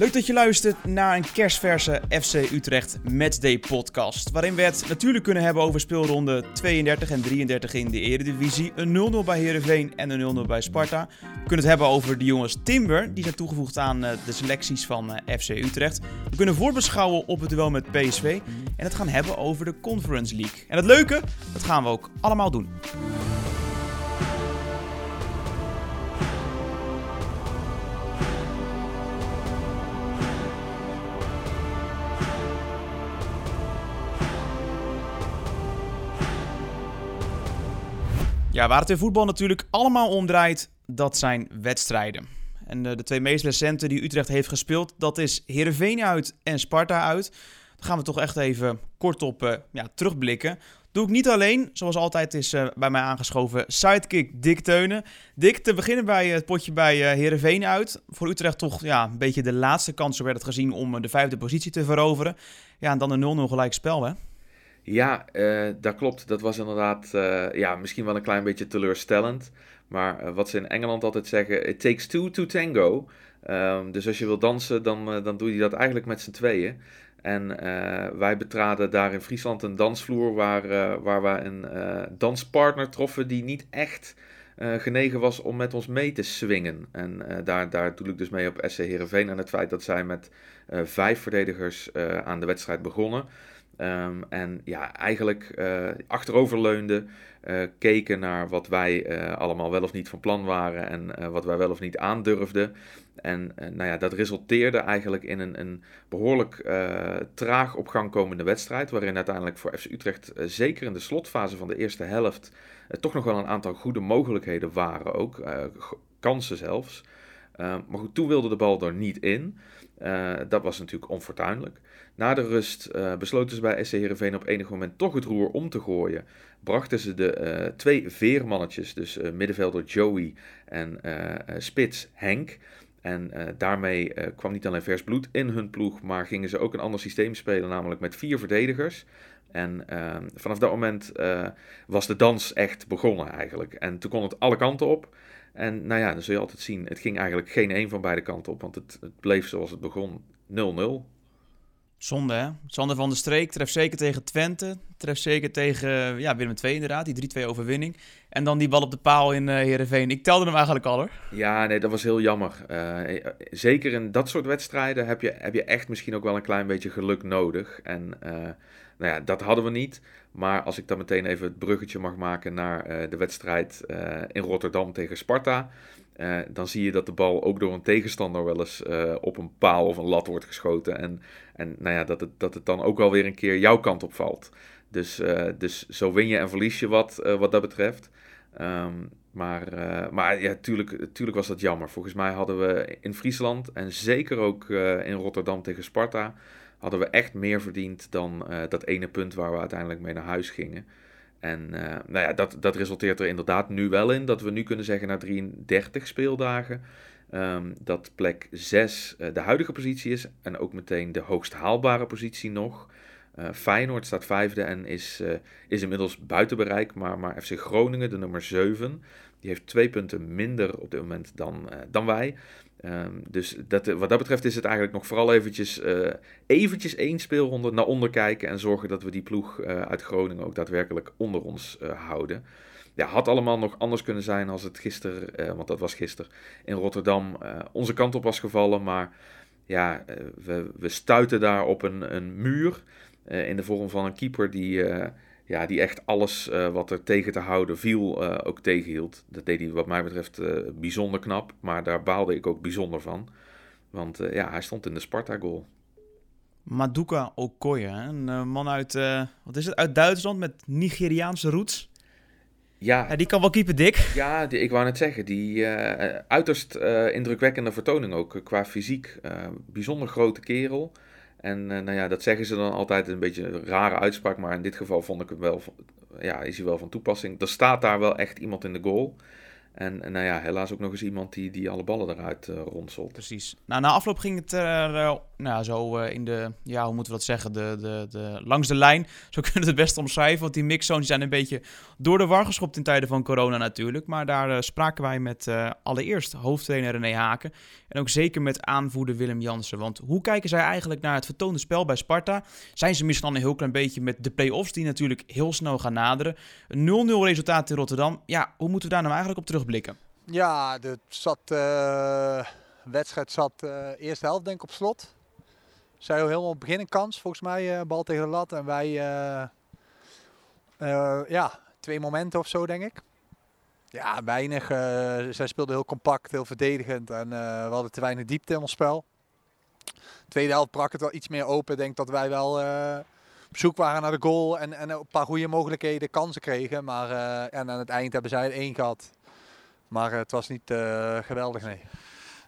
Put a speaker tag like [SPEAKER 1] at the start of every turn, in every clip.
[SPEAKER 1] Leuk dat je luistert naar een kerstverse FC Utrecht Matchday podcast. Waarin we het natuurlijk kunnen hebben over speelronde 32 en 33 in de Eredivisie. Een 0-0 bij Herenveen en een 0-0 bij Sparta. We kunnen het hebben over de jongens Timber, die zijn toegevoegd aan eh, de selecties van eh, FC Utrecht. We kunnen voorbeschouwen op het duel met PSV. En het gaan hebben over de Conference League. En het leuke, dat gaan we ook allemaal doen. Ja, waar het in voetbal natuurlijk allemaal om draait, dat zijn wedstrijden. En de, de twee meest recente die Utrecht heeft gespeeld, dat is Heerenveen uit en Sparta uit. Daar gaan we toch echt even kort op uh, ja, terugblikken. Doe ik niet alleen, zoals altijd is uh, bij mij aangeschoven sidekick Dick Teunen. Dick, te beginnen bij het potje bij uh, Heerenveen uit. Voor Utrecht toch ja, een beetje de laatste kans, zo werd het gezien, om de vijfde positie te veroveren. Ja, en dan een 0-0 gelijk spel, hè?
[SPEAKER 2] Ja, uh, dat klopt. Dat was inderdaad uh, ja, misschien wel een klein beetje teleurstellend. Maar uh, wat ze in Engeland altijd zeggen, it takes two to tango. Um, dus als je wil dansen, dan, dan doe je dat eigenlijk met z'n tweeën. En wij betraden daar in Friesland een dansvloer waar, waar we een danspartner troffen die niet echt genegen was om met ons mee te swingen. En daar, daar doe ik dus mee op SC Heerenveen en het feit dat zij met vijf verdedigers aan de wedstrijd begonnen. Um, en ja, eigenlijk uh, achteroverleunde, uh, keken naar wat wij uh, allemaal wel of niet van plan waren en wat wij wel of niet aandurfden. En nou ja, dat resulteerde eigenlijk in een, een behoorlijk traag op gang komende wedstrijd, waarin uiteindelijk voor FC Utrecht, zeker in de slotfase van de eerste helft, toch nog wel een aantal goede mogelijkheden waren ook, kansen zelfs. maar goed, toen wilde de bal er niet in. dat was natuurlijk onfortuinlijk. Na de rust uh, besloten ze bij SC Heerenveen op enig moment toch het roer om te gooien. Brachten ze de uh, twee veermannetjes, dus uh, middenvelder Joey en spits Henk. En daarmee kwam niet alleen vers bloed in hun ploeg, maar gingen ze ook een ander systeem spelen, namelijk met vier verdedigers. En ehm, vanaf dat moment was de dans echt begonnen eigenlijk. En toen kon het alle kanten op. En nou ja, dan zul je altijd zien, het ging eigenlijk geen een van beide kanten op, want het, het bleef zoals het begon 0-0.
[SPEAKER 1] Zonde, hè? Sander van der Streek treft zeker tegen Twente. Treft zeker tegen ja, Willem II inderdaad, die 3-2 overwinning. En dan die bal op de paal in uh, Heerenveen. Ik telde hem eigenlijk al hoor.
[SPEAKER 2] Ja, nee, dat was heel jammer. Uh, zeker in dat soort wedstrijden heb je, heb je echt misschien ook wel een klein beetje geluk nodig. En nou ja, dat hadden we niet. Maar als ik dan meteen even het bruggetje mag maken naar de wedstrijd in Rotterdam tegen Sparta. Uh, dan zie je dat de bal ook door een tegenstander wel eens uh, op een paal of een lat wordt geschoten. En, en nou ja, dat, het, dat het dan ook wel weer een keer jouw kant op valt. Dus, uh, dus zo win je en verlies je wat, wat dat betreft. Um, maar, maar ja, tuurlijk, tuurlijk was dat jammer. Volgens mij hadden we in Friesland en zeker ook in Rotterdam tegen Sparta... hadden we echt meer verdiend dan dat ene punt waar we uiteindelijk mee naar huis gingen. En uh, nou ja, dat, dat resulteert er inderdaad nu wel in dat we nu kunnen zeggen na 33 speeldagen um, dat plek 6 uh, eh, de huidige positie is en ook meteen de hoogst haalbare positie nog. Uh, Feyenoord staat vijfde en is, is inmiddels buiten bereik, maar, maar FC Groningen, de nummer 7, die heeft twee punten minder op dit moment dan, dan wij. Um, dus dat, wat dat betreft is het eigenlijk nog vooral eventjes, uh, eventjes één speelronde naar onder kijken en zorgen dat we die ploeg uit Groningen ook daadwerkelijk onder ons houden. Ja, had allemaal nog anders kunnen zijn als het gisteren, want dat was gisteren, in Rotterdam onze kant op was gevallen. Maar ja, we, we stuiten daar op een, een muur in de vorm van een keeper die ja, die echt alles uh, wat er tegen te houden viel uh, ook tegenhield. Dat deed hij wat mij betreft uh, bijzonder knap, maar daar baalde ik ook bijzonder van. Want ja, hij stond in de Sparta-goal.
[SPEAKER 1] Maduka Okoye, een man uit, wat is het, uit Duitsland met Nigeriaanse roots. Ja, ja die kan wel keeper dik.
[SPEAKER 2] Ja, die, ik wou net zeggen, die uiterst indrukwekkende vertoning ook qua fysiek. bijzonder grote kerel. En eh, nou ja, dat zeggen ze dan altijd een beetje een rare uitspraak, maar in dit geval vond ik hem wel, ja, is hij wel van toepassing. Er staat daar wel echt iemand in de goal. En, nou ja, helaas ook nog eens iemand die, die alle ballen eruit uh, ronselt.
[SPEAKER 1] Precies. Nou, na afloop ging het er uh, nou, zo in de, ja, hoe moeten we dat zeggen, de, de, de, langs de lijn. Zo kunnen we het best omschrijven, want die mixzones zijn een beetje door de war geschopt in tijden van corona natuurlijk. Maar daar spraken wij met allereerst hoofdtrainer René Haken en ook zeker met aanvoerder Willem Jansen. Want hoe kijken zij eigenlijk naar het vertoonde spel bij Sparta? Zijn ze misschien al een heel klein beetje met de play-offs die natuurlijk heel snel gaan naderen? Een 0-0 resultaat in Rotterdam, ja, hoe moeten we daar nou eigenlijk op terugblikken?
[SPEAKER 3] Ja, de zat, uh, wedstrijd zat uh, eerste helft denk ik op slot. Zij helemaal op het begin een kans, volgens mij, uh, bal tegen de lat. En wij, ja, twee momenten of zo denk ik. Ja, weinig. zij speelden heel compact, heel verdedigend en we hadden te weinig diepte in ons spel. Tweede helft brak het wel iets meer open. Ik denk dat wij wel op zoek waren naar de goal en, en een paar goede mogelijkheden, kansen kregen. Maar en aan het eind hebben zij er één gehad. Maar het was niet geweldig, nee.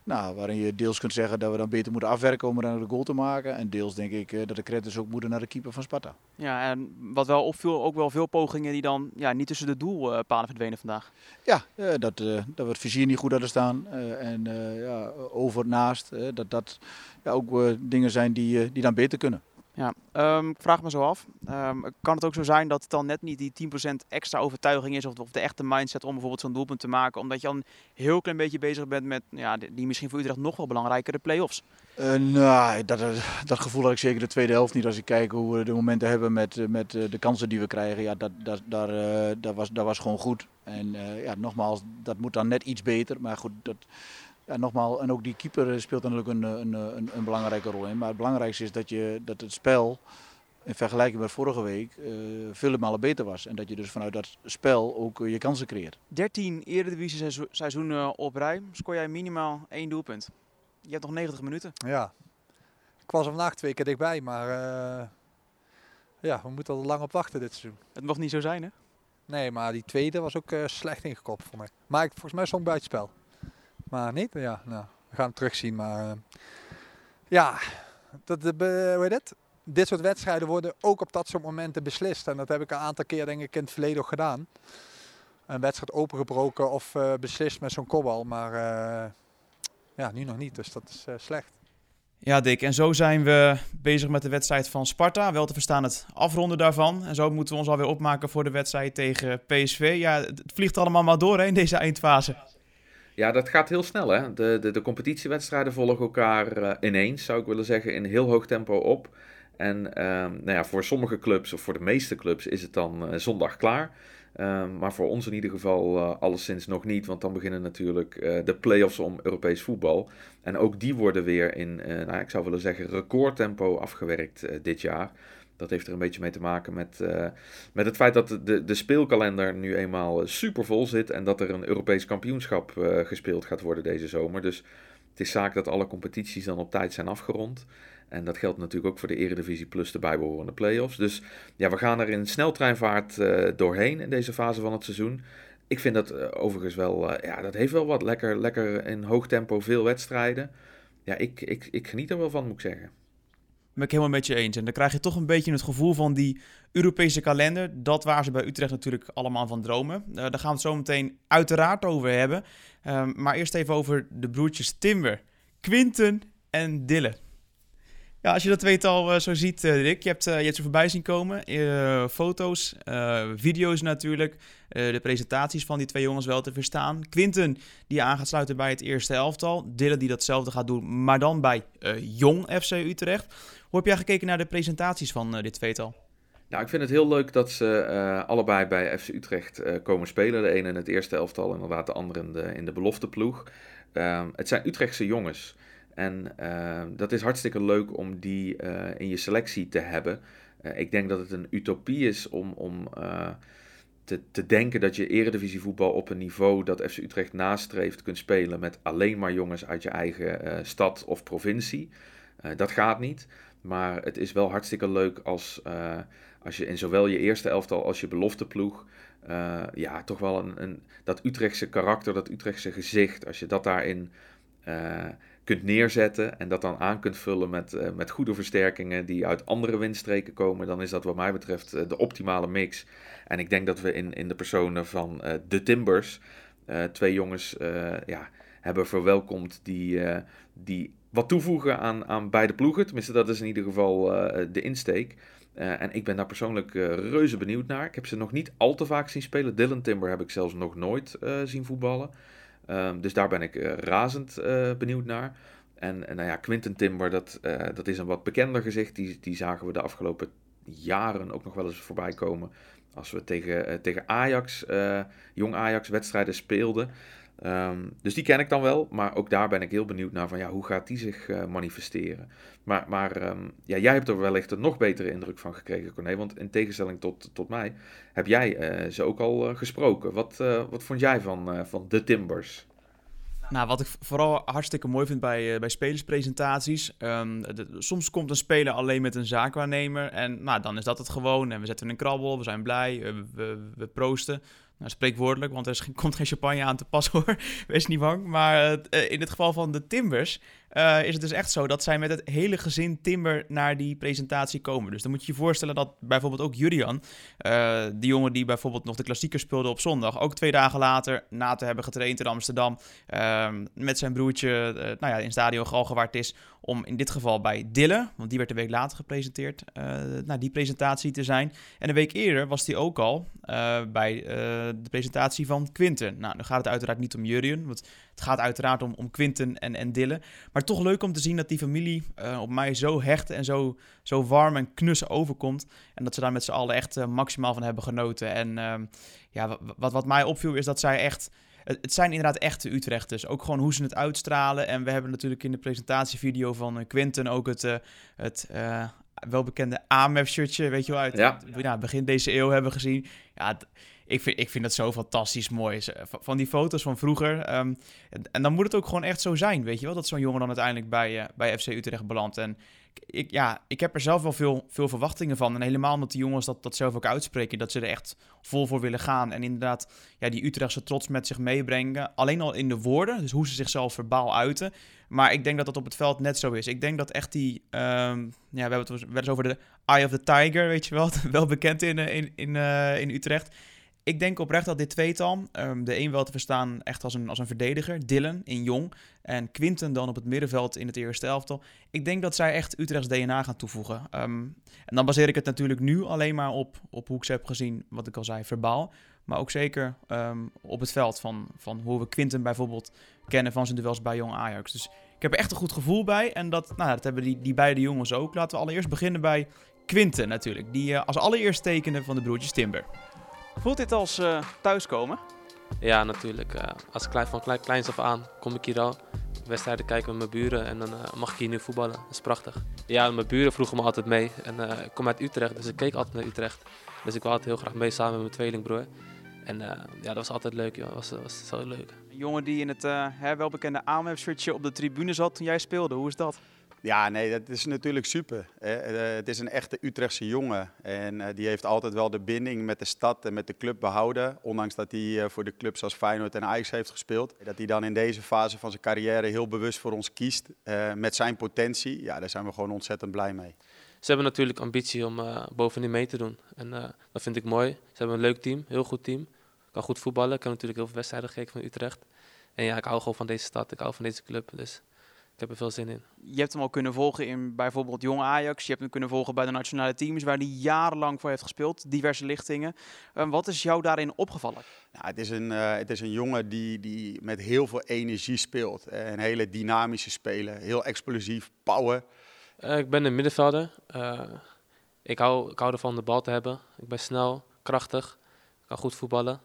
[SPEAKER 4] Nou, waarin je deels kunt zeggen dat we dan beter moeten afwerken om er de goal te maken. En deels denk ik uh, dat de credits ook moeten naar de keeper van Sparta.
[SPEAKER 1] Ja, en wat wel opviel, ook wel veel pogingen die dan ja, niet tussen de doelpalen verdwenen vandaag.
[SPEAKER 4] Ja, uh, dat, dat we het vizier niet goed hadden staan. en ja, over naast. dat dat ja, ook dingen zijn die, die dan beter kunnen.
[SPEAKER 1] Ja, um, ik vraag me zo af. Um, kan het ook zo zijn dat het dan net niet die 10% extra overtuiging is, of, of de echte mindset om bijvoorbeeld zo'n doelpunt te maken, omdat je dan heel klein beetje bezig bent met ja, die misschien voor Utrecht nog wel belangrijkere play-offs?
[SPEAKER 4] Uh, nou, dat, dat gevoel had ik zeker de tweede helft niet. Als ik kijk hoe we de momenten hebben met, met de kansen die we krijgen, ja, dat, dat, daar, dat, was, dat was gewoon goed. En ja, nogmaals, dat moet dan net iets beter. Maar goed, dat, ja, nogmaals, en ook die keeper speelt natuurlijk een, een, een, een, belangrijke rol in. Maar het belangrijkste is dat, je, dat het spel in vergelijking met vorige week uh, vele malen beter was. En dat je dus vanuit dat spel ook uh, je kansen creëert.
[SPEAKER 1] 13 Eredivisie seizoenen op rij. Scoor jij minimaal één doelpunt. Je hebt nog 90 minuten.
[SPEAKER 3] Ja, ik was er vandaag twee keer dichtbij. Maar uh, ja, we moeten al lang op wachten dit seizoen.
[SPEAKER 1] Het mocht niet zo zijn hè?
[SPEAKER 3] Nee, maar die tweede was ook slecht ingekopt voor mij. Maar ik, volgens mij stond buitenspel. Maar niet? Ja, nou, we gaan het terugzien. Maar uh, ja, dat, uh, hoe heet het? dit soort wedstrijden worden ook op dat soort momenten beslist. En dat heb ik een aantal keer denk ik in het verleden ook gedaan. Een wedstrijd opengebroken of uh, beslist met zo'n kopbal. Maar ja, nu nog niet. Dus dat is slecht.
[SPEAKER 1] Ja, Dick. En zo zijn we bezig met de wedstrijd van Sparta. Wel te verstaan het afronden daarvan. En zo moeten we ons alweer opmaken voor de wedstrijd tegen PSV. Ja, het vliegt allemaal maar door in deze eindfase.
[SPEAKER 2] Ja, dat gaat heel snel. Hè? De, de, de competitiewedstrijden volgen elkaar uh, ineens, zou ik willen zeggen, in heel hoog tempo op. En uh, nou ja, voor sommige clubs, of voor de meeste clubs, is het dan uh, zondag klaar. Ehm, maar voor ons in ieder geval uh, alleszins nog niet, want dan beginnen natuurlijk de play-offs om Europees voetbal. En ook die worden weer in, nou, ik zou willen zeggen, recordtempo afgewerkt dit jaar. Dat heeft er een beetje mee te maken met, uh, met het feit dat de, de speelkalender nu eenmaal eh, super vol zit en dat er een Europees kampioenschap uh, gespeeld gaat worden deze zomer. Dus het is zaak dat alle competities dan op tijd zijn afgerond. En dat geldt natuurlijk ook voor de Eredivisie Plus de bijbehorende play-offs. Dus ja, we gaan er in sneltreinvaart doorheen in deze fase van het seizoen. Ik vind dat overigens wel, ja, dat heeft wel wat. Lekker, lekker in hoog tempo, veel wedstrijden. Ja, ik, ik, ik geniet er wel van, moet ik zeggen
[SPEAKER 1] ben ik helemaal met je eens. En dan krijg je toch een beetje het gevoel van die Europese kalender. Dat waar ze bij Utrecht natuurlijk allemaal van dromen. Uh, daar gaan we het zo meteen uiteraard over hebben. Uh, maar eerst even over de broertjes Timber. Quinten en Dille. Ja, als je dat tweetal uh, zo ziet, uh, Rick, je hebt, uh, je hebt ze voorbij zien komen. foto's, video's natuurlijk. de presentaties van die twee jongens wel te verstaan. Quinten, die aan gaat sluiten bij het eerste elftal. Dille, die datzelfde gaat doen, maar dan bij Jong FC Utrecht. Hoe heb jij gekeken naar de presentaties van dit tweetal?
[SPEAKER 2] Nou, ik vind het heel leuk dat ze allebei bij FC Utrecht komen spelen. De ene in het eerste elftal, inderdaad, de andere in de, in de belofteploeg. Ehm, het zijn Utrechtse jongens. En uh, dat is hartstikke leuk om die uh, in je selectie te hebben. Uh, ik denk dat het een utopie is om, om te, te denken dat je eredivisievoetbal op een niveau dat FC Utrecht nastreeft kunt spelen met alleen maar jongens uit je eigen stad of provincie. dat gaat niet. Maar het is wel hartstikke leuk als, als je in zowel je eerste elftal als je belofteploeg. ja, toch wel een, een, dat Utrechtse karakter, dat Utrechtse gezicht, als je dat daarin kunt neerzetten en dat dan aan kunt vullen met, uh, met goede versterkingen die uit andere windstreken komen, dan is dat wat mij betreft uh, de optimale mix. En ik denk dat we in, in de personen van de Timbers twee jongens ja, hebben verwelkomd die, die wat toevoegen aan, aan beide ploegen. Tenminste, dat is in ieder geval de insteek. en ik ben daar persoonlijk reuze benieuwd naar. Ik heb ze nog niet al te vaak zien spelen. Dylan Timber heb ik zelfs nog nooit zien voetballen. Ehm, dus daar ben ik razend benieuwd naar. En, en nou ja, Quinten Timber, dat, dat is een wat bekender gezicht. Die, die zagen we de afgelopen jaren ook nog wel eens voorbij komen. Als we tegen, tegen Ajax, jong Ajax wedstrijden speelden. Um, dus die ken ik dan wel, maar ook daar ben ik heel benieuwd naar van ja, hoe gaat die zich uh, manifesteren. Maar, maar um, ja, jij hebt er wellicht een nog betere indruk van gekregen, Corné. Want in tegenstelling tot, tot mij, heb jij ze ook al gesproken. Wat, wat vond jij van, van de Timbers?
[SPEAKER 1] Nou, wat ik vooral hartstikke mooi vind bij, bij spelerspresentaties. Um, soms komt een speler alleen met een zaakwaarnemer. En nou, dan is dat het gewoon. En we zetten een krabbel, we zijn blij, we, we proosten. Nou, spreekwoordelijk, want er komt geen champagne aan te pas hoor. Wees niet bang. Maar uh, in het geval van de Timbers uh, is het dus echt zo dat zij met het hele gezin Timber naar die presentatie komen. Dus dan moet je je voorstellen dat bijvoorbeeld ook Julian, uh, die jongen die bijvoorbeeld nog de klassieker speelde op zondag, ook twee dagen later, na te hebben getraind in Amsterdam, uh, met zijn broertje nou ja, in Stadio Galgenwaard is, om in dit geval bij Dille, want die werd een week later gepresenteerd, naar die presentatie te zijn. En een week eerder was hij ook al bij de presentatie van Quinten. Nou, nu gaat het uiteraard niet om Julian, want het gaat uiteraard om, om Quinten en, en Dille. Maar toch leuk om te zien dat die familie op mij zo hecht en zo, zo warm en knus overkomt. En dat ze daar met z'n allen echt maximaal van hebben genoten. En uh, ja, wat, wat mij opviel is dat zij echt... Het zijn inderdaad echte Utrechters. Ook gewoon hoe ze het uitstralen. En we hebben natuurlijk in de presentatievideo van Quinten ook het, het welbekende AMF-shirtje, weet je wel, uit
[SPEAKER 2] ja.
[SPEAKER 1] ja, begin deze eeuw hebben gezien. Ja, ik vind, ik vind dat zo fantastisch mooi. Van die foto's van vroeger. Um, en dan moet het ook gewoon echt zo zijn, weet je wel? Dat zo'n jongen dan uiteindelijk bij, uh, bij FC Utrecht belandt. En ik, ja, ik heb er zelf wel veel, veel verwachtingen van. En helemaal omdat die jongens dat, dat zelf ook uitspreken. Dat ze er echt vol voor willen gaan. En inderdaad, ja, die Utrechtse trots met zich meebrengen. Alleen al in de woorden, dus hoe ze zichzelf verbaal uiten. Maar ik denk dat dat op het veld net zo is. Ik denk dat echt die... Um, ja, we hebben het wel eens over de Eye of the Tiger, weet je wel. wel bekend in, eh, in, in, uh, in Utrecht ik denk oprecht dat dit tweetal, um, de een wel te verstaan echt als een, als een verdediger, Dylan in jong, en Quinten dan op het middenveld in het eerste elftal. Ik denk dat zij echt Utrechts DNA gaan toevoegen. Um, en dan baseer ik het natuurlijk nu alleen maar op, op hoe ik ze heb gezien, wat ik al zei, verbaal. Maar ook zeker um, op het veld van, van hoe we Quinten bijvoorbeeld kennen van zijn duels bij jong Ajax. Dus ik heb er echt een goed gevoel bij. En dat, nou, dat hebben die, die beide jongens ook. Laten we allereerst beginnen bij Quinten natuurlijk. Die uh, als allereerst tekende van de broertjes Timber. Voelt dit als uh, thuiskomen?
[SPEAKER 5] Ja, natuurlijk. Uh, als klein, van klein, kleins af aan kom ik hier al wedstrijden kijken met mijn buren en dan uh, mag ik hier nu voetballen. Dat is prachtig. Ja, mijn buren vroegen me altijd mee. En ik kom uit Utrecht, dus ik keek altijd naar Utrecht. Dus ik wil altijd heel graag mee samen met mijn tweelingbroer. En ja, dat was altijd leuk, joh. Dat was, was zo leuk.
[SPEAKER 1] Een jongen die in het welbekende AMF-shirtje op de tribune zat toen jij speelde. Hoe is dat?
[SPEAKER 6] Ja, nee, dat is natuurlijk super. Eh, het is een echte Utrechtse jongen. En eh, die heeft altijd wel de binding met de stad en met de club behouden. Ondanks dat hij eh, voor de clubs als Feyenoord en Ajax heeft gespeeld. Dat hij dan in deze fase van zijn carrière heel bewust voor ons kiest. met zijn potentie. Ja, daar zijn we gewoon ontzettend blij mee.
[SPEAKER 5] Ze hebben natuurlijk ambitie om bovenin mee te doen. En dat vind ik mooi. Ze hebben een leuk team, heel goed team. Kan goed voetballen. Ik heb natuurlijk heel veel wedstrijden gekeken van Utrecht. En ja, ik hou gewoon van deze stad. Ik hou van deze club. Dus ik heb er veel zin in.
[SPEAKER 1] Je hebt hem al kunnen volgen in bijvoorbeeld Jong Ajax. Je hebt hem kunnen volgen bij de nationale teams waar hij jarenlang voor heeft gespeeld. Diverse lichtingen. Uh, wat is jou daarin opgevallen?
[SPEAKER 6] Nou, het, is een, uh, het is een jongen die, die met heel veel energie speelt. Uh, een hele dynamische speler. Heel explosief, power.
[SPEAKER 5] Eh, ik ben een middenvelder. ik, hou, ik hou ervan de bal te hebben. Ik ben snel, krachtig. Ik kan goed voetballen.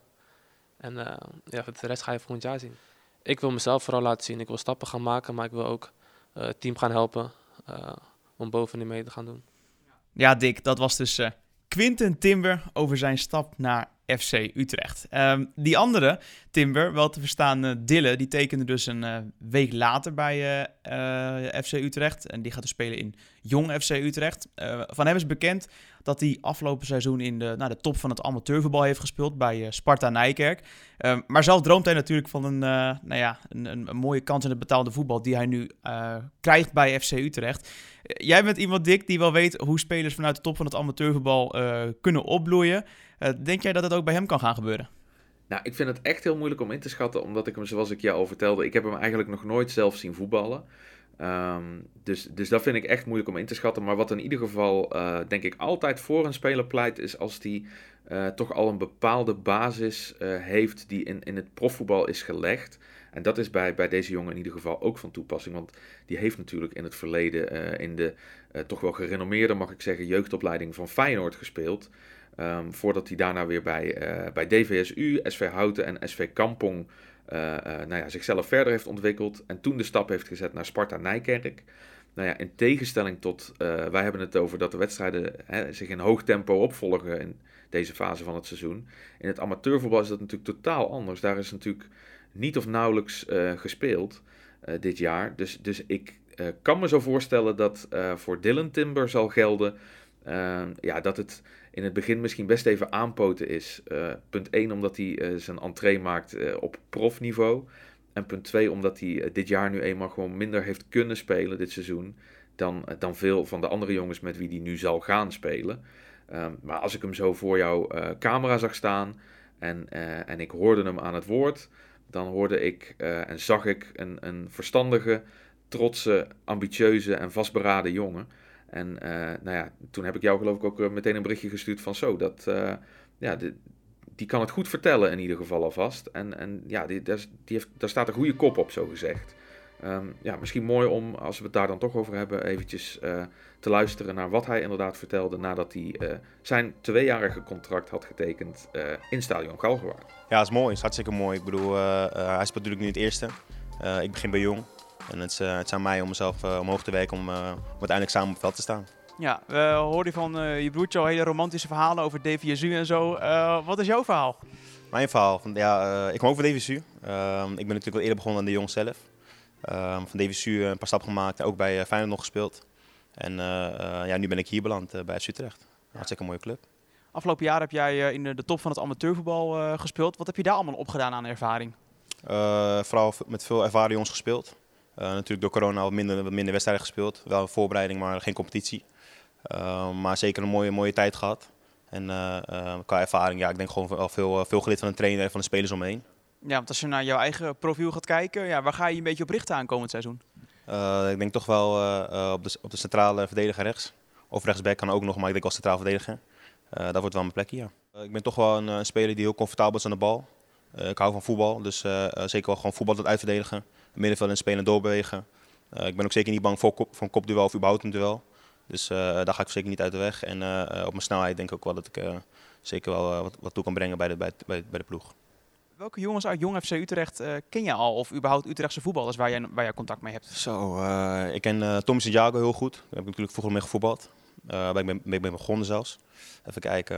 [SPEAKER 5] En ja, de rest ga je volgend jaar zien ik wil mezelf vooral laten zien. Ik wil stappen gaan maken, maar ik wil ook uh, het team gaan helpen uh, om bovenin mee te gaan doen.
[SPEAKER 1] Ja, Dick, dat was dus uh, Quinten Timber over zijn stap naar FC Utrecht. Um, die andere, Timber, wel te verstaan uh, Dille, die tekende dus een uh, week later bij uh, FC Utrecht. En die gaat dus spelen in Jong FC Utrecht. van hem is bekend dat hij afgelopen seizoen in de, nou, de top van het amateurvoetbal heeft gespeeld bij Sparta Nijkerk. Um, maar zelf droomt hij natuurlijk van een, nou ja, een, een, mooie kans in het betaalde voetbal die hij nu krijgt bij FC Utrecht. jij bent iemand, Dick, die wel weet hoe spelers vanuit de top van het amateurvoetbal kunnen opbloeien. Uh, denk jij dat het ook bij hem kan gaan gebeuren?
[SPEAKER 2] Nou, ik vind het echt heel moeilijk om in te schatten, omdat ik hem, zoals ik jou al vertelde, ik heb hem eigenlijk nog nooit zelf zien voetballen. Ehm, dus, dus dat vind ik echt moeilijk om in te schatten. Maar wat in ieder geval, denk ik, altijd voor een speler pleit, is als die toch al een bepaalde basis heeft die in, in het profvoetbal is gelegd. En dat is bij, bij deze jongen in ieder geval ook van toepassing. Want die heeft natuurlijk in het verleden in de toch wel gerenommeerde, mag ik zeggen, jeugdopleiding van Feyenoord gespeeld. Ehm, voordat hij daarna weer bij, uh, bij DVSU, SV Houten en SV Kampong uh, uh, nou ja, zichzelf verder heeft ontwikkeld. En toen de stap heeft gezet naar Sparta Nijkerk. Nou ja, in tegenstelling tot, wij hebben het over dat de wedstrijden hè, zich in hoog tempo opvolgen in deze fase van het seizoen. In het amateurvoetbal is dat natuurlijk totaal anders. Daar is natuurlijk niet of nauwelijks gespeeld dit jaar. Dus, dus ik kan me zo voorstellen dat voor Dylan Timber zal gelden ehm, ja, dat het in het begin misschien best even aanpoten is. Uh, punt 1 omdat hij uh, zijn entree maakt uh, op profniveau. En punt 2 omdat hij dit jaar nu eenmaal gewoon minder heeft kunnen spelen dit seizoen. Dan, dan veel van de andere jongens met wie hij nu zal gaan spelen. Um, maar als ik hem zo voor jouw camera zag staan en, en ik hoorde hem aan het woord. Dan hoorde ik en zag ik een, een verstandige, trotse, ambitieuze en vastberaden jongen. En uh, nou ja, toen heb ik jou geloof ik ook eh, meteen een berichtje gestuurd van zo, dat, uh, ja, die kan het goed vertellen in ieder geval alvast. En, en ja, die, daar, die heeft, daar staat een goede kop op, zo gezegd. Um, ja, misschien mooi om, als we het daar dan toch over hebben, eventjes te luisteren naar wat hij inderdaad vertelde nadat hij zijn tweejarige contract had getekend in Stadion Galgenwaard.
[SPEAKER 7] Ja, dat is mooi. Dat is hartstikke mooi. Ik bedoel, hij speelt natuurlijk nu het eerste. ik begin bij Jong. En het is, uh, het is aan mij om mezelf uh, omhoog te werken om, uh, om uiteindelijk samen op het veld te staan.
[SPEAKER 1] Ja, we hoorden van je broertje al hele romantische verhalen over DVSU en zo. wat is jouw verhaal?
[SPEAKER 7] Mijn verhaal? Van, ja, ik kom ook van DVSU. Ehm, ik ben natuurlijk al eerder begonnen aan de jong zelf. Ehm, van DVSU een paar stappen gemaakt en ook bij Feyenoord nog gespeeld. En ja, nu ben ik hier beland bij FC Utrecht. Hartstikke mooie club.
[SPEAKER 1] Afgelopen jaar heb jij in de top van het amateurvoetbal gespeeld. Wat heb je daar allemaal opgedaan aan ervaring?
[SPEAKER 7] vooral met veel ervaren jongens gespeeld. Uh, natuurlijk door corona wat minder, wat minder wedstrijden gespeeld. Wel een voorbereiding, maar geen competitie. Uh, maar zeker een mooie, mooie tijd gehad. En uh, qua ervaring, ja, ik denk gewoon wel veel, veel geleerd van de trainer en van de spelers omheen.
[SPEAKER 1] Ja, want als je naar jouw eigen profiel gaat kijken, ja, waar ga je een beetje op richten aankomend seizoen?
[SPEAKER 7] ik denk toch wel op, de, op de centrale verdediger rechts. Of rechtsback kan ook nog, maar ik denk als centraal verdediger. dat wordt wel mijn plekje, ja. ik ben toch wel een, een, speler die heel comfortabel is aan de bal. ik hou van voetbal, dus zeker wel gewoon voetbal tot uitverdedigen middenveld en spelen doorbewegen. Uh, ik ben ook zeker niet bang voor, kop, voor een kopduel of überhaupt een duel. Dus uh, daar ga ik zeker niet uit de weg. En uh, op mijn snelheid denk ik ook wel dat ik zeker wel wat, wat, toe kan brengen bij de, bij, bij, bij de ploeg.
[SPEAKER 1] Welke jongens uit Jong FC Utrecht ken je al? Of überhaupt Utrechtse voetballers waar jij, waar jij contact mee hebt?
[SPEAKER 7] Zo, ik ken uh, Tom Santiago heel goed. Daar heb ik natuurlijk vroeger mee gevoetbald. Uh, ben ik ben, ben begonnen zelfs. Even kijken.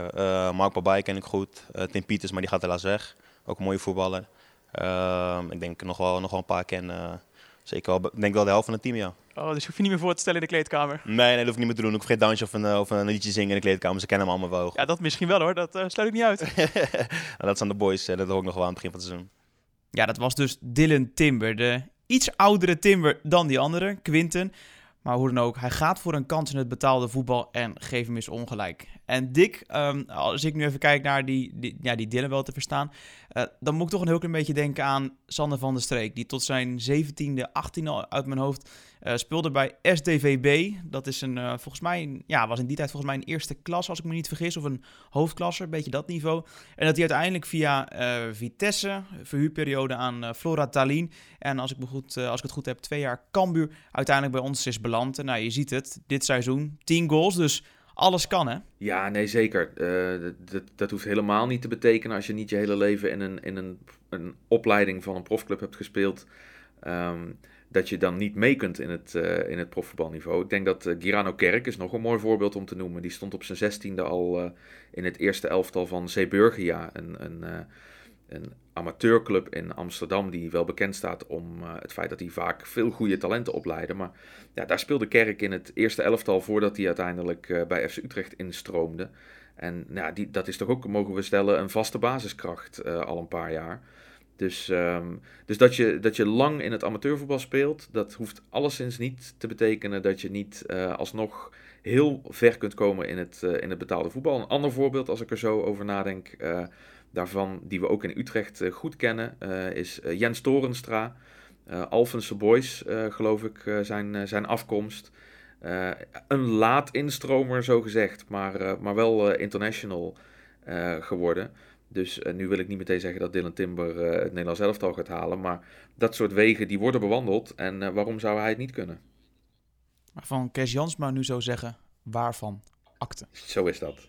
[SPEAKER 7] Mark Babay ken ik goed. Tim Pieters, maar die gaat helaas weg. Ook een mooie voetballer. Uh, ik denk nog wel, nog wel een paar kennen. Zeker wel, denk wel de helft van het team, ja.
[SPEAKER 1] Oh, dus hoef je niet meer voor te stellen in de kleedkamer?
[SPEAKER 7] Nee, nee dat hoef ik niet meer te doen. Ik hoef geen dansje of een, eh, of een liedje zingen in de kleedkamer. Ze kennen me allemaal wel.
[SPEAKER 1] Ja, dat misschien wel hoor. Dat uh, sluit ik niet uit.
[SPEAKER 7] nou, dat zijn de boys. Dat hoor ik nog wel aan het begin van het seizoen.
[SPEAKER 1] Ja, dat was dus Dylan Timber. De iets oudere Timber dan die andere, Quinten. Maar hoe dan ook, hij gaat voor een kans in het betaalde voetbal en geeft hem eens ongelijk. En Dick, um, als ik nu even kijk naar die, die, ja, die Dylan wel te verstaan, uh, dan moet ik toch een heel klein beetje denken aan Sander van der Streek. Die tot zijn 17e, 18e uit mijn hoofd uh, speelde bij SDVB. Dat is een, uh, volgens mij, ja, was in die tijd volgens mij een eerste klas, als ik me niet vergis. Of een hoofdklasse, een beetje dat niveau. En dat hij uiteindelijk via Vitesse, verhuurperiode aan Flora Tallinn. En als ik, me goed, als ik het goed heb, twee jaar Cambuur, uiteindelijk bij ons is beland. En nou, je ziet het, dit seizoen 10 goals, dus alles kan, hè?
[SPEAKER 2] Ja, nee, zeker. Dat, dat hoeft helemaal niet te betekenen als je niet je hele leven in een, in een, een opleiding van een profclub hebt gespeeld. Um, dat je dan niet mee kunt in het, uh, in het profvoetbalniveau. Ik denk dat uh, Girano Kerk is nog een mooi voorbeeld om te noemen. Die stond op zijn zestiende al in het eerste elftal van Zeeburgia. Een, een, een amateurclub in Amsterdam die wel bekend staat om het feit dat hij vaak veel goede talenten opleiden. Maar ja, daar speelde Kerk in het eerste elftal voordat hij uiteindelijk bij FC Utrecht instroomde. En nou, die, dat is toch ook, mogen we stellen, een vaste basiskracht al een paar jaar. Dus, um, dus dat, je, dat je lang in het amateurvoetbal speelt, dat hoeft alleszins niet te betekenen dat je niet alsnog heel ver kunt komen in het, in het betaalde voetbal. Een ander voorbeeld, als ik er zo over nadenk daarvan, die we ook in Utrecht goed kennen, is Jens Torenstra. Alphense Boys, geloof ik, zijn, zijn afkomst. een laat instromer, zo gezegd, maar wel international geworden. Dus nu wil ik niet meteen zeggen dat Dylan Timber het Nederlands elftal gaat halen. Maar dat soort wegen die worden bewandeld. En waarom zou hij het niet kunnen?
[SPEAKER 1] Van Kees Jansma nu zo zeggen, waarvan akte?
[SPEAKER 2] Zo is dat.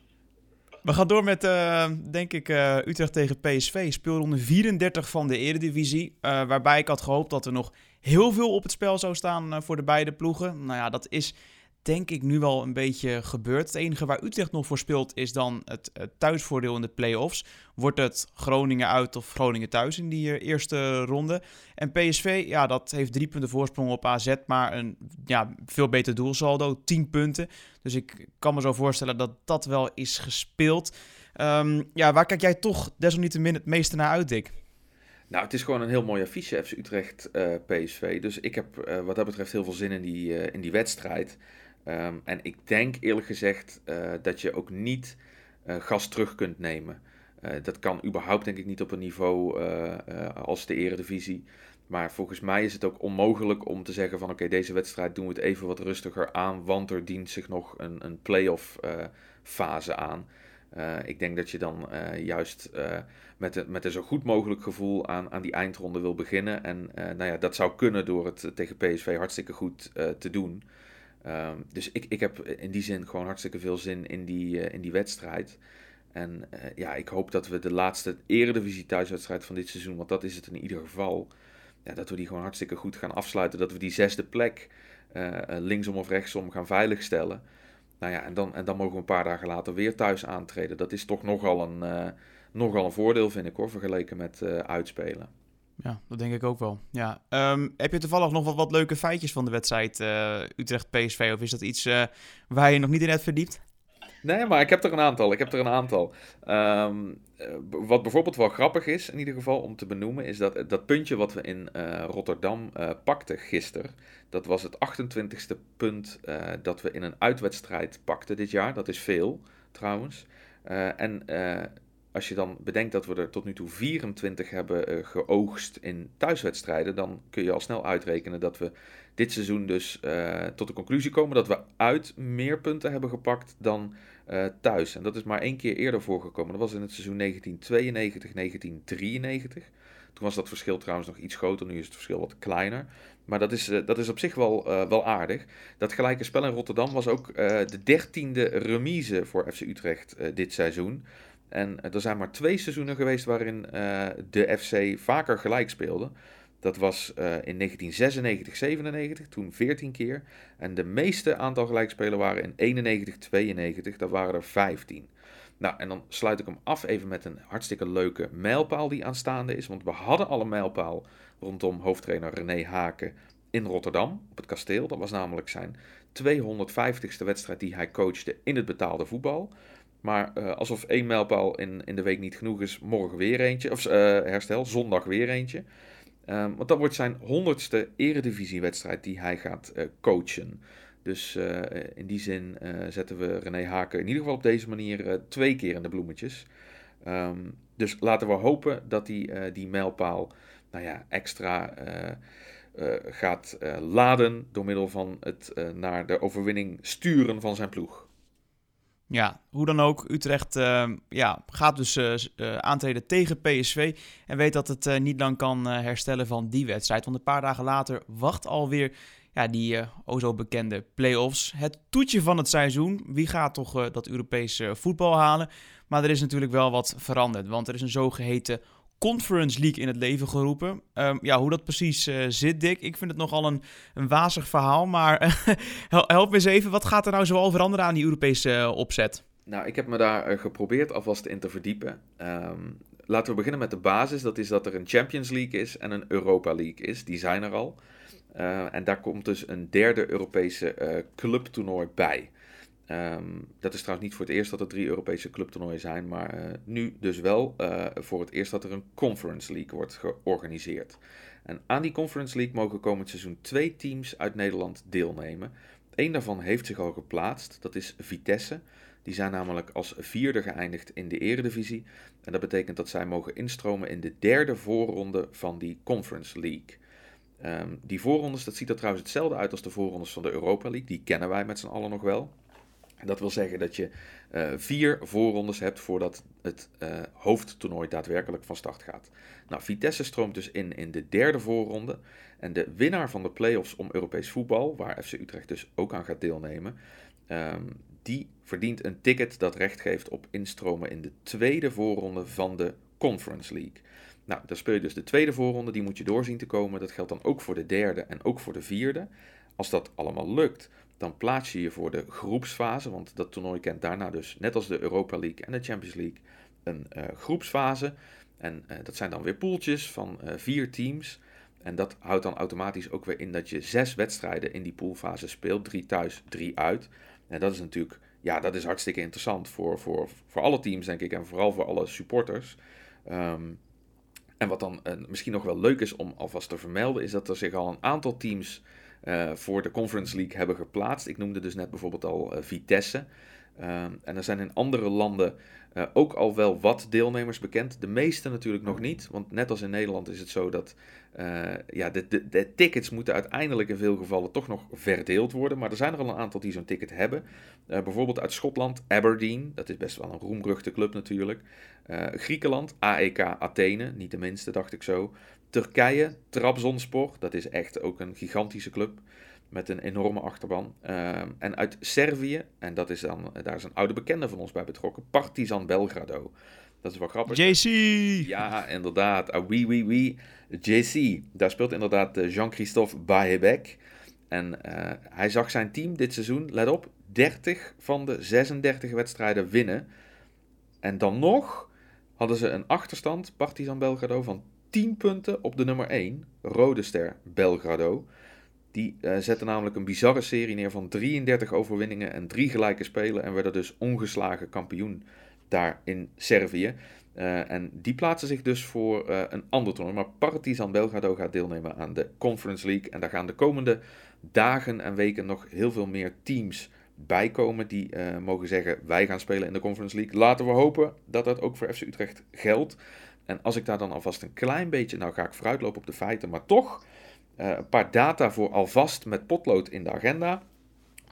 [SPEAKER 1] We gaan door met, uh, denk ik, uh, Utrecht tegen PSV. Speelronde 34 van de Eredivisie. Uh, waarbij ik had gehoopt dat er nog heel veel op het spel zou staan voor de beide ploegen. Nou ja, dat is denk ik nu wel een beetje gebeurd. Het enige waar Utrecht nog voor speelt is dan het, thuisvoordeel in de play-offs. Wordt het Groningen uit of Groningen thuis in die eh, eerste ronde. En PSV, ja, dat heeft drie punten voorsprong op AZ, maar een ja, veel beter doelsaldo, 10 punten. Dus ik kan me zo voorstellen dat dat wel is gespeeld. Um, ja, waar kijk jij toch desalniettemin het meeste naar uit, Dick?
[SPEAKER 2] Nou, het is gewoon een heel mooi affiche, FC Utrecht uh, eh, PSV. Dus ik heb wat dat betreft heel veel zin in die, in die wedstrijd. Ehm, en ik denk eerlijk gezegd uh, dat je ook niet uh, gas terug kunt nemen. Uh, dat kan überhaupt denk ik niet op een niveau als de eredivisie. Maar volgens mij is het ook onmogelijk om te zeggen van oké, deze wedstrijd doen we het even wat rustiger aan, want er dient zich nog een, een play-off fase aan. ik denk dat je dan juist met, met een zo goed mogelijk gevoel aan, aan die eindronde wil beginnen. En nou ja, dat zou kunnen door het tegen PSV hartstikke goed te doen. Um, dus ik, ik heb in die zin gewoon hartstikke veel zin in die, uh, in die wedstrijd. En uh, ja, ik hoop dat we de laatste eredivisie thuiswedstrijd van dit seizoen, want dat is het in ieder geval, ja, dat we die gewoon hartstikke goed gaan afsluiten. Dat we die zesde plek uh, linksom of rechtsom gaan veiligstellen. Nou ja, en dan, en dan mogen we een paar dagen later weer thuis aantreden. Dat is toch nogal een, nogal een voordeel, vind ik hoor, vergeleken met uitspelen.
[SPEAKER 1] Ja, dat denk ik ook wel. Ja. Um, heb je toevallig nog wat, wat leuke feitjes van de wedstrijd uh, Utrecht-PSV? Of is dat iets uh, waar je nog niet in hebt verdiept?
[SPEAKER 2] Nee, maar ik heb er een aantal. Ik heb er een aantal. Um, wat bijvoorbeeld wel grappig is, in ieder geval om te benoemen, is dat dat puntje wat we in Rotterdam uh, pakten gisteren. Dat was het 28ste punt dat we in een uitwedstrijd pakten dit jaar. Dat is veel, trouwens. en als je dan bedenkt dat we er tot nu toe 24 hebben uh, geoogst in thuiswedstrijden, dan kun je al snel uitrekenen dat we dit seizoen dus uh, tot de conclusie komen dat we uit meer punten hebben gepakt dan uh, thuis. En dat is maar één keer eerder voorgekomen. Dat was in het seizoen 1992, 1993. Toen was dat verschil trouwens nog iets groter, nu is het verschil wat kleiner. Maar dat is, dat is op zich wel, wel aardig. Dat gelijke spel in Rotterdam was ook de dertiende remise voor FC Utrecht dit seizoen. En er zijn maar twee seizoenen geweest waarin uh, de FC vaker gelijk speelde. Dat was uh, in 1996, 97, toen 14 keer. En de meeste aantal gelijkspelen waren in 91, 92, dat waren er 15. Nou, en dan sluit ik hem af even met een hartstikke leuke mijlpaal die aanstaande is. Want we hadden al een mijlpaal rondom hoofdtrainer René Haken in Rotterdam, op het kasteel. Dat was namelijk zijn 250ste wedstrijd die hij coachte in het betaalde voetbal. Maar uh, alsof één mijlpaal in, in de week niet genoeg is, morgen weer eentje. Of uh, herstel, zondag weer eentje. Um, want dat wordt zijn honderdste eredivisiewedstrijd die hij gaat uh, coachen. Dus in die zin zetten we René Haken in ieder geval op deze manier twee keer in de bloemetjes. Um, dus laten we hopen dat hij die mijlpaal nou ja, extra gaat laden door middel van het naar de overwinning sturen van zijn ploeg.
[SPEAKER 1] Ja, hoe dan ook, Utrecht uh, ja, gaat dus uh, uh, aantreden tegen PSV en weet dat het niet lang kan herstellen van die wedstrijd. Want een paar dagen later wacht alweer ja, die o zo bekende play-offs. Het toetje van het seizoen. Wie gaat toch dat Europese voetbal halen? Maar er is natuurlijk wel wat veranderd, want er is een zogeheten Conference League in het leven geroepen. Um, ja, hoe dat precies uh, zit, Dick. Ik vind het nogal een, een wazig verhaal. Maar help me eens even, wat gaat er nou zoal veranderen aan die Europese uh, opzet?
[SPEAKER 2] Nou, ik heb me daar uh, geprobeerd alvast in te verdiepen. Um, laten we beginnen met de basis. Dat is dat er een Champions League is en een Europa League is. Die zijn er al. en daar komt dus een derde Europese clubtoernooi bij. Um, dat is trouwens niet voor het eerst dat er drie Europese clubtoernooien zijn, maar uh, nu dus wel uh, voor het eerst dat er een Conference League wordt georganiseerd. En aan die Conference League mogen komend seizoen twee teams uit Nederland deelnemen. Eén daarvan heeft zich al geplaatst, dat is Vitesse. Die zijn namelijk als vierde geëindigd in de Eredivisie. En dat betekent dat zij mogen instromen in de derde voorronde van die Conference League. Ehm, die voorrondes, dat ziet er trouwens hetzelfde uit als de voorrondes van de Europa League. Die kennen wij met z'n allen nog wel. Dat wil zeggen dat je uh, vier voorrondes hebt voordat het uh, hoofdtoernooi daadwerkelijk van start gaat. Nou, Vitesse stroomt dus in in de derde voorronde. En de winnaar van de play-offs om Europees voetbal, waar FC Utrecht dus ook aan gaat deelnemen, um, die verdient een ticket dat recht geeft op instromen in de tweede voorronde van de Conference League. Nou, dan speel je dus de tweede voorronde, die moet je doorzien te komen. Dat geldt dan ook voor de derde en ook voor de vierde. Als dat allemaal lukt, dan plaats je je voor de groepsfase, want dat toernooi kent daarna dus, net als de Europa League en de Champions League, een uh, groepsfase. En uh, dat zijn dan weer poeltjes van uh, vier teams. En dat houdt dan automatisch ook weer in dat je zes wedstrijden in die poolfase speelt. Drie thuis, drie uit. En dat is natuurlijk, ja, dat is hartstikke interessant voor, voor, voor alle teams, denk ik. En vooral voor alle supporters. Um, en wat dan misschien nog wel leuk is om alvast te vermelden, is dat er zich al een aantal teams uh, voor de Conference League hebben geplaatst. Ik noemde dus net bijvoorbeeld al uh, Vitesse. Um, en er zijn in andere landen uh, ook al wel wat deelnemers bekend. De meeste natuurlijk nog niet. Want net als in Nederland is het zo dat ja, de, de, de, tickets moeten uiteindelijk in veel gevallen toch nog verdeeld worden. Maar er zijn er al een aantal die zo'n ticket hebben. Bijvoorbeeld uit Schotland, Aberdeen. Dat is best wel een roemruchte club natuurlijk. Griekenland, AEK Athene. Niet de minste, dacht ik zo. Turkije, Trabzonspor. Dat is echt ook een gigantische club met een enorme achterban. Uh, en uit Servië, en dat is dan, daar is een oude bekende van ons bij betrokken, Partizan Belgrado. Dat is wel grappig.
[SPEAKER 1] JC!
[SPEAKER 2] Ja, inderdaad. Ah, oui, oui, oui. JC. Daar speelt inderdaad eh, Jean-Christophe Bahebek. En uh, hij zag zijn team dit seizoen, let op, 30 van de 36 wedstrijden winnen. En dan nog hadden ze een achterstand, Partizan Belgrado, van 10 punten op de nummer 1, Rode Ster Belgrado. Die uh, zetten namelijk een bizarre serie neer van 33 overwinningen en drie gelijke spelen. En werden dus ongeslagen kampioen daar in Servië. Uh, en die plaatsen zich dus voor uh, een ander toernooi. Maar Partizan Belgrado gaat deelnemen aan de Conference League. En daar gaan de komende dagen en weken nog heel veel meer teams bijkomen. Die mogen zeggen, wij gaan spelen in de Conference League. Laten we hopen dat dat ook voor FC Utrecht geldt. En als ik daar dan alvast een klein beetje, nou ga ik vooruitlopen op de feiten, maar toch... Uh, een paar data voor alvast met potlood in de agenda.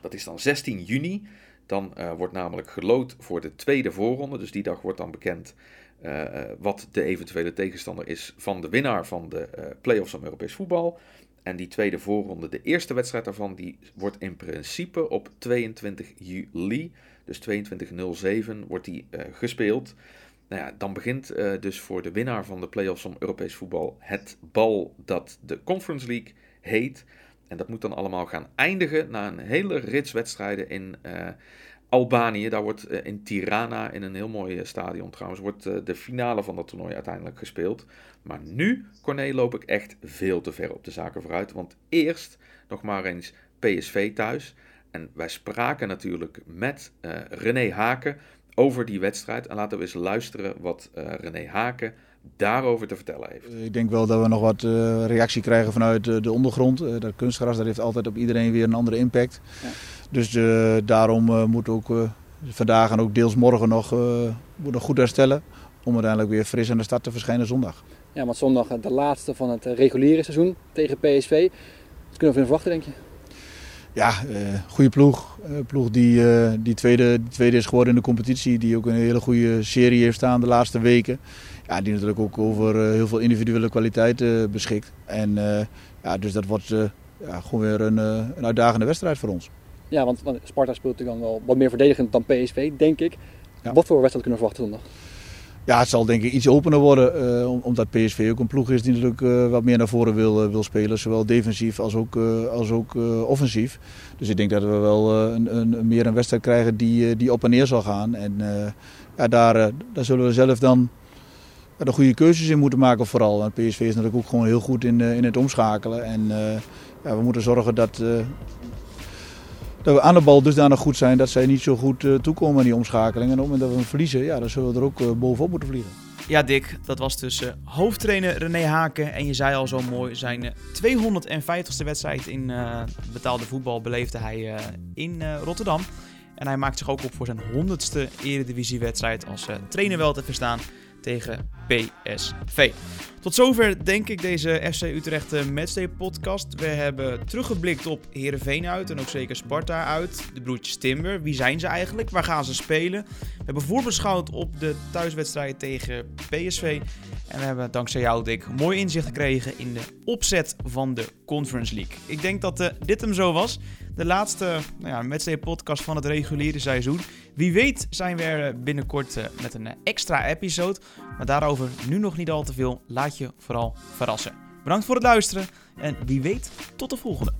[SPEAKER 2] Dat is dan 16 juni. Dan uh, wordt namelijk gelood voor de tweede voorronde. Dus die dag wordt dan bekend uh, wat de eventuele tegenstander is van de winnaar van de play-offs van Europees voetbal. En die tweede voorronde, de eerste wedstrijd daarvan, die wordt in principe op 22 juli, dus 22.07, wordt die gespeeld. Nou ja, dan begint uh, dus voor de winnaar van de play-offs om Europees voetbal het bal dat de Conference League heet. En dat moet dan allemaal gaan eindigen na een hele rits wedstrijden in uh, Albanië. Daar wordt uh, in Tirana, in een heel mooi stadion trouwens, wordt de finale van dat toernooi uiteindelijk gespeeld. Maar nu, Corné, loop ik echt veel te ver op de zaken vooruit. Want eerst nog maar eens PSV thuis. En wij spraken natuurlijk met René Haken over die wedstrijd. En laten we eens luisteren wat uh, René Haken daarover te vertellen heeft.
[SPEAKER 4] Ik denk wel dat we nog wat uh, reactie krijgen vanuit uh, de ondergrond. Uh, dat kunstgras dat heeft altijd op iedereen weer een andere impact. Ja. Dus daarom moet ook vandaag en ook deels morgen nog, moet nog goed herstellen. Om uiteindelijk weer fris aan de start te verschijnen zondag.
[SPEAKER 8] Ja, want zondag de laatste van het reguliere seizoen tegen PSV. Wat kunnen we verwachten denk je?
[SPEAKER 4] Ja, uh, goede ploeg. Uh, ploeg die, uh, die, tweede, die tweede is geworden in de competitie. Die ook een hele goede serie heeft staan de laatste weken. Ja, die natuurlijk ook over heel veel individuele kwaliteit beschikt. En ja, dus dat wordt ja, gewoon weer een, een uitdagende wedstrijd voor ons.
[SPEAKER 8] Ja, want, want Sparta speelt natuurlijk dan wel wat meer verdedigend dan PSV, denk ik. Ja. Wat voor wedstrijd kunnen we verwachten zondag?
[SPEAKER 4] Ja, het zal denk ik iets opener worden, uh, omdat PSV ook een ploeg is die natuurlijk uh, wat meer naar voren wil, uh, wil spelen. Zowel defensief als ook, als ook offensief. Dus ik denk dat we wel een, een, meer een wedstrijd krijgen die, die op en neer zal gaan. En ja, daar, daar zullen we zelf dan de goede keuzes in moeten maken vooral. En PSV is natuurlijk ook gewoon heel goed in, in het omschakelen. En ja, we moeten zorgen dat, dat we aan de bal dusdanig goed zijn dat zij niet zo goed uh, toekomen in die omschakeling. En op het moment dat we hem verliezen, ja, dan zullen we er ook uh, bovenop moeten vliegen.
[SPEAKER 1] Ja, Dick, dat was dus uh, hoofdtrainer René Haken. En je zei al zo mooi, zijn 250ste wedstrijd in betaalde voetbal beleefde hij in Rotterdam. En hij maakt zich ook op voor zijn 100ste eredivisiewedstrijd als trainer wel te verstaan tegen PSV. Tot zover denk ik deze FC Utrecht eh, Matchday podcast. We hebben teruggeblikt op Herenveen uit en ook zeker Sparta uit. De broertjes Timber, wie zijn ze eigenlijk? Waar gaan ze spelen? We hebben voorbeschouwd op de thuiswedstrijd tegen PSV. En we hebben dankzij jou, Dick, mooi inzicht gekregen in de opzet van de Conference League. Ik denk dat uh, dit hem zo was. De laatste nou ja, podcast van het reguliere seizoen. Wie weet zijn we er binnenkort uh, met een extra episode. Maar daarover nu nog niet al te veel. Laat je vooral verrassen. Bedankt voor het luisteren en wie weet tot de volgende.